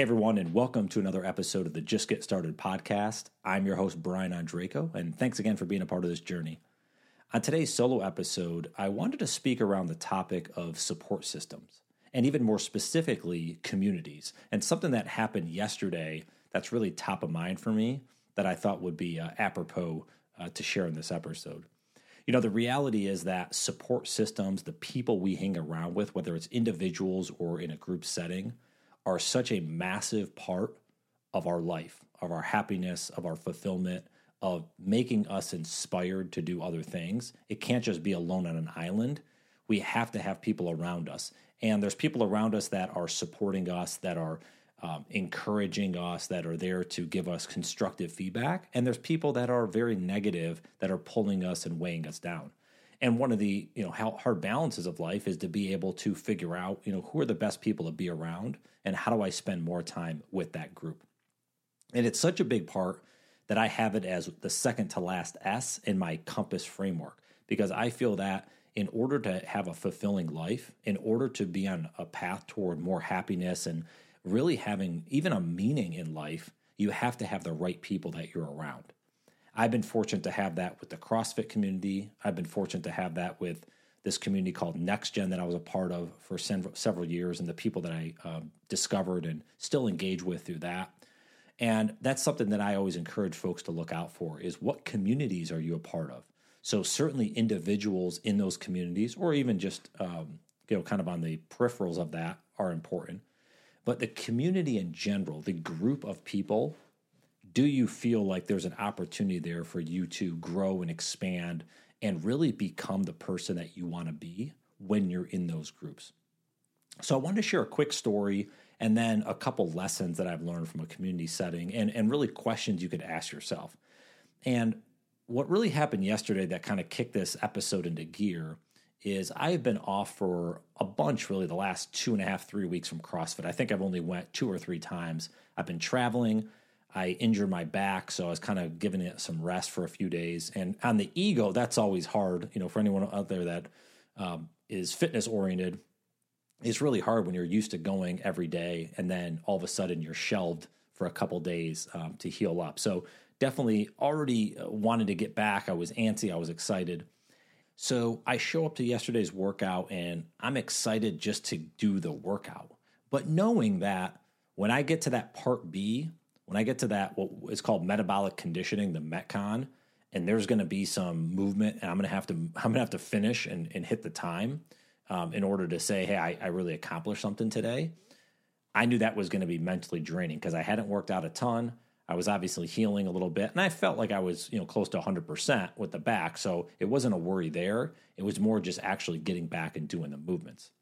Hey, everyone, and welcome to another episode of the Just Get Started podcast. I'm your host, Brian Ondrako, and thanks again for being a part of this journey. On today's solo episode, I wanted to speak around the topic of support systems, and even more specifically, communities, and something that happened yesterday that's really top of mind for me that I thought would be uh, apropos uh, to share in this episode. You know, the reality is that support systems, the people we hang around with, whether it's individuals or in a group setting, are such a massive part of our life, of our happiness, of our fulfillment, of making us inspired to do other things. It can't just be alone on an island. We have to have people around us. And there's people around us that are supporting us, that are um, encouraging us, that are there to give us constructive feedback. And there's people that are very negative, that are pulling us and weighing us down. And one of the you know hard balances of life is to be able to figure out you know who are the best people to be around, and how do I spend more time with that group. And it's such a big part that I have it as the second to last S in my compass framework because I feel that in order to have a fulfilling life, in order to be on a path toward more happiness and really having even a meaning in life, you have to have the right people that you're around. I've been fortunate to have that with the CrossFit community. I've been fortunate to have that with this community called NextGen that I was a part of for several years and the people that I um, discovered and still engage with through that. And that's something that I always encourage folks to look out for is what communities are you a part of? So certainly individuals in those communities or even just um, you know kind of on the peripherals of that are important. But the community in general, the group of people do you feel like there's an opportunity there for you to grow and expand and really become the person that you want to be when you're in those groups? So, I wanted to share a quick story and then a couple lessons that I've learned from a community setting and, and really questions you could ask yourself. And what really happened yesterday that kind of kicked this episode into gear is I have been off for a bunch really the last two and a half, three weeks from CrossFit. I think I've only went two or three times. I've been traveling. I injured my back, so I was kind of giving it some rest for a few days. And on the ego, that's always hard. You know, for anyone out there that um, is fitness oriented, it's really hard when you're used to going every day, and then all of a sudden you're shelved for a couple days um, to heal up. So definitely already uh, wanted to get back. I was antsy. I was excited. So I show up to yesterday's workout, and I'm excited just to do the workout, but knowing that when I get to that part B when I get to that, what is called metabolic conditioning, the Metcon, and there's going to be some movement, and I'm going to have to I'm going to have to finish and, and hit the time um, in order to say, hey, I, I really accomplished something today. I knew that was going to be mentally draining because I hadn't worked out a ton. I was obviously healing a little bit, and I felt like I was, you know, close to 100% with the back. So it wasn't a worry there. It was more just actually getting back and doing the movements.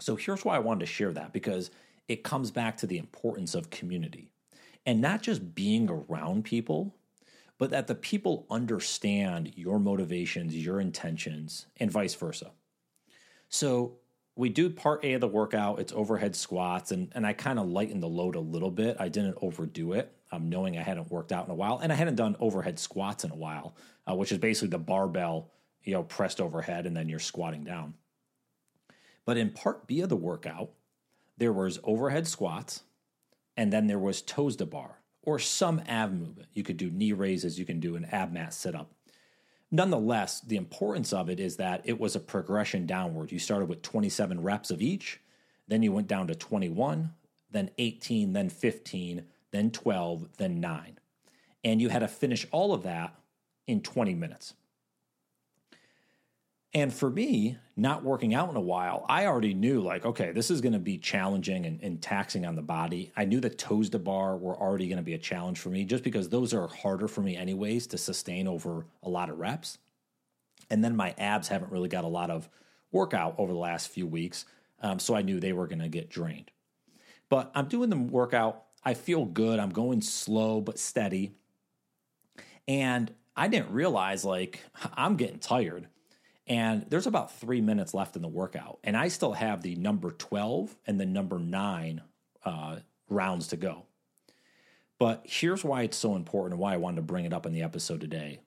So here's why I wanted to share that because it comes back to the importance of community and not just being around people, but that the people understand your motivations, your intentions, and vice versa. So we do part A of the workout, it's overhead squats, and, and I kind of lightened the load a little bit. I didn't overdo it, um, knowing I hadn't worked out in a while, and I hadn't done overhead squats in a while, uh, which is basically the barbell, you know, pressed overhead, and then you're squatting down. But in part B of the workout, there was overhead squats, and then there was toes to bar or some ab movement. You could do knee raises, you can do an ab mat sit up. Nonetheless, the importance of it is that it was a progression downward. You started with 27 reps of each, then you went down to 21, then 18, then 15, then 12, then 9. And you had to finish all of that in 20 minutes. And for me, not working out in a while, I already knew like, okay, this is going to be challenging and, and, taxing on the body. I knew the toes to bar were already going to be a challenge for me just because those are harder for me, anyways, to sustain over a lot of reps. And then my abs haven't really got a lot of workout over the last few weeks. Um, so I knew they were going to get drained. But I'm doing the workout. I feel good. I'm going slow but steady. And I didn't realize like I'm getting tired and there's about three minutes left in the workout. And I still have the number 12 and the number nine uh, rounds to go. But here's why it's so important and why I wanted to bring it up in the episode today.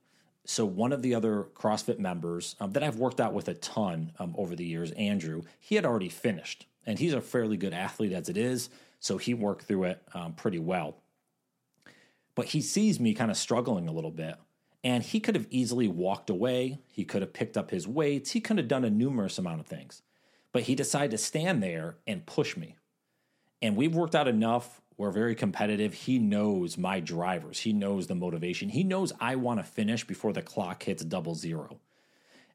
So, one of the other CrossFit members um, that I've worked out with a ton um, over the years, Andrew, he had already finished. And he's a fairly good athlete as it is. So he worked through it um, pretty well. But he sees me kind of struggling a little bit. And he could have easily walked away. He could have picked up his weights. He could have done a numerous amount of things. But he decided to stand there and push me. And we've worked out enough. We're very competitive. He knows my drivers. He knows the motivation. He knows I want to finish before the clock hits double zero.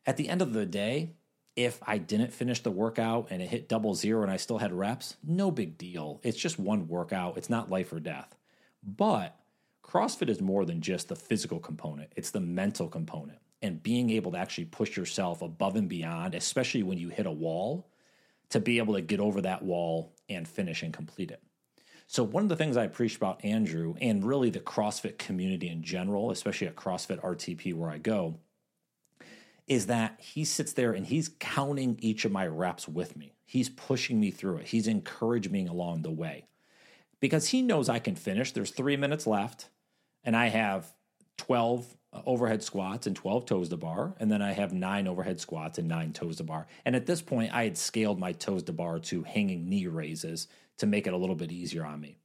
At the end of the day, if I didn't finish the workout and it hit double zero and I still had reps, no big deal. It's just one workout. It's not life or death. But CrossFit is more than just the physical component, it's the mental component. And being able to actually push yourself above and beyond, especially when you hit a wall, to be able to get over that wall and finish and complete it. So, one of the things I appreciate about Andrew and really the CrossFit community in general, especially at CrossFit RTP where I go, is that he sits there and he's counting each of my reps with me. He's pushing me through it. He's encouraging me along the way because he knows I can finish. There's three minutes left and I have 12 uh, overhead squats and 12 toes to bar, and then I have nine overhead squats and nine toes to bar. And at this point, I had scaled my toes to bar to hanging knee raises to make it a little bit easier on me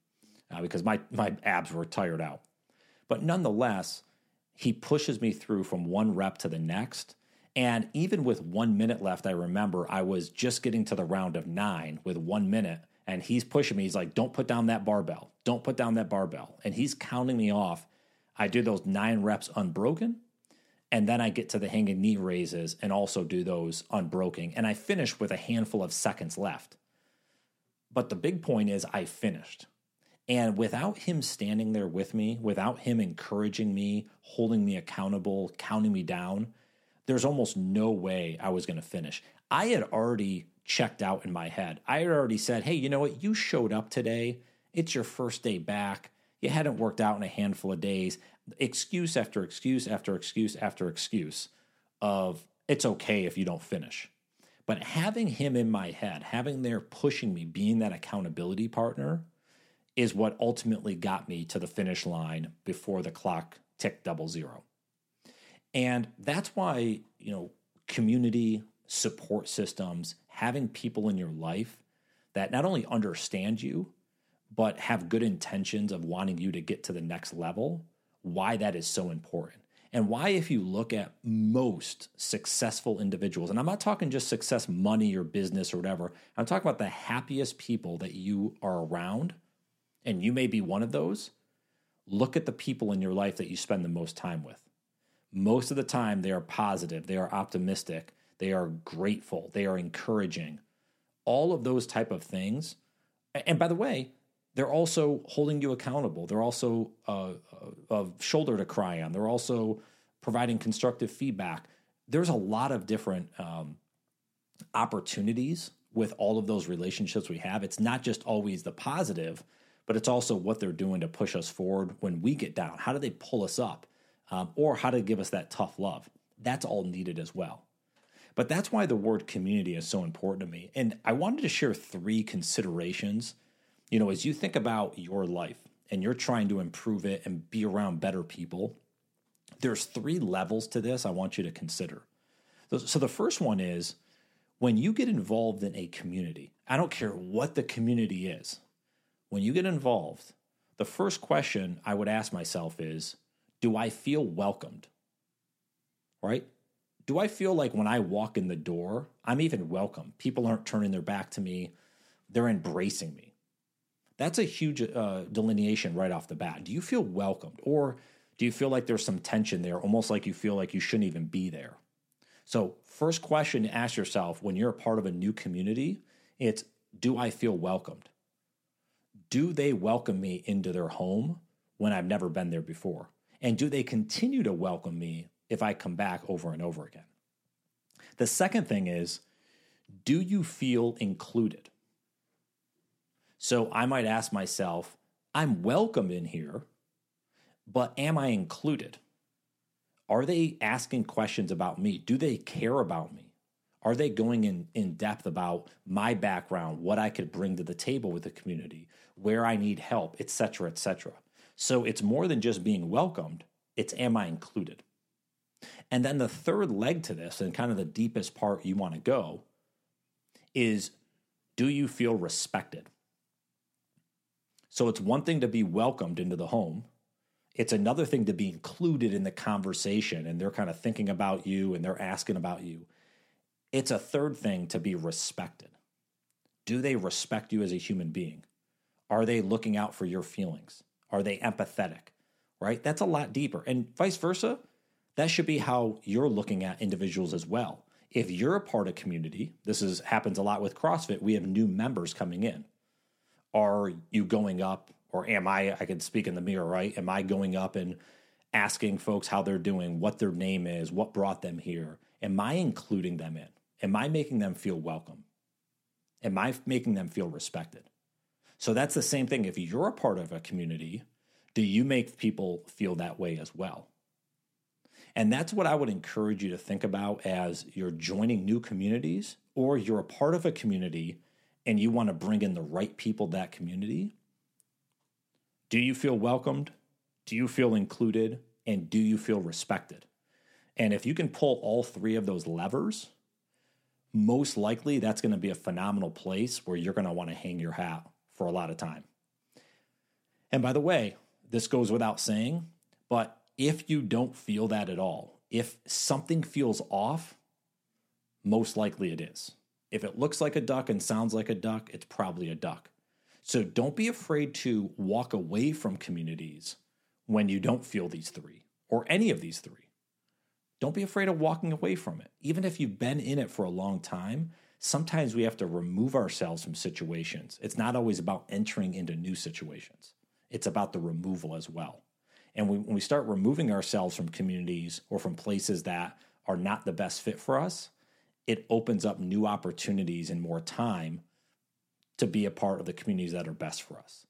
uh, because my, my abs were tired out. But nonetheless, he pushes me through from one rep to the next. And even with one minute left, I remember I was just getting to the round of nine with one minute and he's pushing me. He's like, "Don't put down that barbell. Don't put down that barbell." And he's counting me off. I do those nine reps unbroken, and then I get to the hanging knee raises and also do those unbroken. And I finish with a handful of seconds left. But the big point is, I finished. And without him standing there with me, without him encouraging me, holding me accountable, counting me down, there's almost no way I was going to finish. I had already checked out in my head. I had already said, hey, you know what? You showed up today. It's your first day back. You hadn't worked out in a handful of days. Excuse after excuse after excuse after excuse of it's okay if you don't finish. But having him in my head, having there pushing me, being that accountability partner, is what ultimately got me to the finish line before the clock ticked double zero. And that's why, you know, community support systems, having people in your life that not only understand you, but have good intentions of wanting you to get to the next level, why that is so important. And why, if you look at most successful individuals, and I'm not talking just success, money, or business or whatever, I'm talking about the happiest people that you are around, and you may be one of those. Look at the people in your life that you spend the most time with. Most of the time, they are positive, they are optimistic, they are grateful, they are encouraging. All of those type of things. And by the way, they're also holding you accountable. They're also uh, uh a shoulder to cry on. They're also providing constructive feedback. There's a lot of different um, opportunities with all of those relationships we have. It's not just always the positive, but it's also what they're doing to push us forward when we get down. How do they pull us up? Um, or how to give us that tough love? That's all needed as well. But that's why the word community is so important to me. And I wanted to share three considerations. You know, as you think about your life and you're trying to improve it and be around better people, there's three levels to this I want you to consider. So the first one is when you get involved in a community, I don't care what the community is, when you get involved, the first question I would ask myself is Do I feel welcomed? Right? Do I feel like when I walk in the door, I'm even welcome? People aren't turning their back to me, they're embracing me. That's a huge uh, delineation right off the bat. Do you feel welcomed? Or do you feel like there's some tension there, almost like you feel like you shouldn't even be there? So, first question to ask yourself when you're a part of a new community, it's do I feel welcomed? Do they welcome me into their home when I've never been there before? And do they continue to welcome me if I come back over and over again. The second thing is, do you feel included? So I might ask myself, I'm welcome in here, but am I included? Are they asking questions about me? Do they care about me? Are they going in, in depth about my background, what I could bring to the table with the community, where I need help, etc., etc.? So it's more than just being welcomed, it's am I included? And then the third leg to this, and kind of the deepest part you want to go, is do you feel respected? So it's one thing to be welcomed into the home. It's another thing to be included in the conversation and they're kind of thinking about you and they're asking about you. It's a third thing to be respected. Do they respect you as a human being? Are they looking out for your feelings? Are they empathetic? Right? That's a lot deeper. And vice versa, that should be how you're looking at individuals as well. If you're a part of community, this is happens a lot with CrossFit, we have new members coming in. Are you going up or am I I can speak in the mirror, right? Am I going up and asking folks how they're doing, what their name is, what brought them here? Am I including them in? Am I making them feel welcome? Am I making them feel respected? So that's the same thing. If you're a part of a community, do you make people feel that way as well? And that's what I would encourage you to think about as you're joining new communities or you're a part of a community and you want to bring in the right people that community. Do you feel welcomed? Do you feel included? And do you feel respected? And if you can pull all three of those levers, most likely that's going to be a phenomenal place where you're going to want to hang your hat for a lot of time. And by the way, this goes without saying, but if you don't feel that at all, if something feels off, most likely it is. If it looks like a duck and sounds like a duck, it's probably a duck. So don't be afraid to walk away from communities when you don't feel these three or any of these three. Don't be afraid of walking away from it. Even if you've been in it for a long time, sometimes we have to remove ourselves from situations. It's not always about entering into new situations, it's about the removal as well. And we, when we start removing ourselves from communities or from places that are not the best fit for us, it opens up new opportunities and more time to be a part of the communities that are best for us.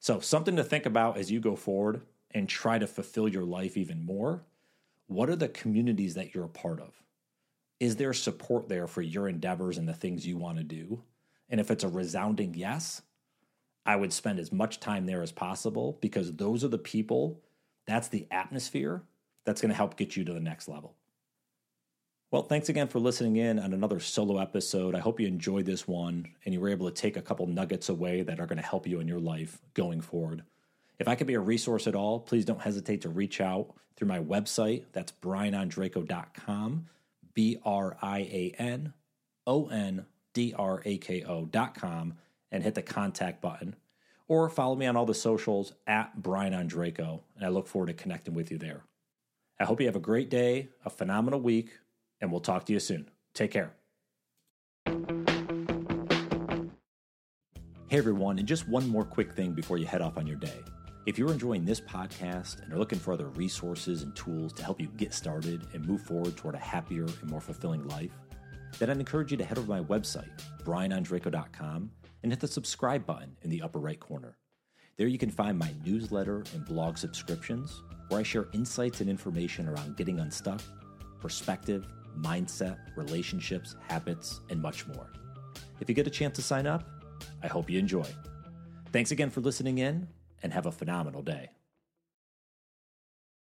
So, something to think about as you go forward and try to fulfill your life even more. What are the communities that you're a part of? Is there support there for your endeavors and the things you want to do? And if it's a resounding yes, I would spend as much time there as possible because those are the people, that's the atmosphere that's going to help get you to the next level. Well, thanks again for listening in on another solo episode. I hope you enjoyed this one and you were able to take a couple nuggets away that are going to help you in your life going forward. If I could be a resource at all, please don't hesitate to reach out through my website. That's brianondrako.com, B R I A N O N D R A K O.com and hit the contact button. Or follow me on all the socials at Brian Ondrako, and I look forward to connecting with you there. I hope you have a great day, a phenomenal week, and we'll talk to you soon. Take care. Hey everyone, and just one more quick thing before you head off on your day. If you're enjoying this podcast and are looking for other resources and tools to help you get started and move forward toward a happier and more fulfilling life, then I'd encourage you to head over to my website, brianondrako.com, and hit the subscribe button in the upper right corner. There you can find my newsletter and blog subscriptions, where I share insights and information around getting unstuck, perspective, mindset, relationships, habits, and much more. If you get a chance to sign up, I hope you enjoy. Thanks again for listening in, and have a phenomenal day.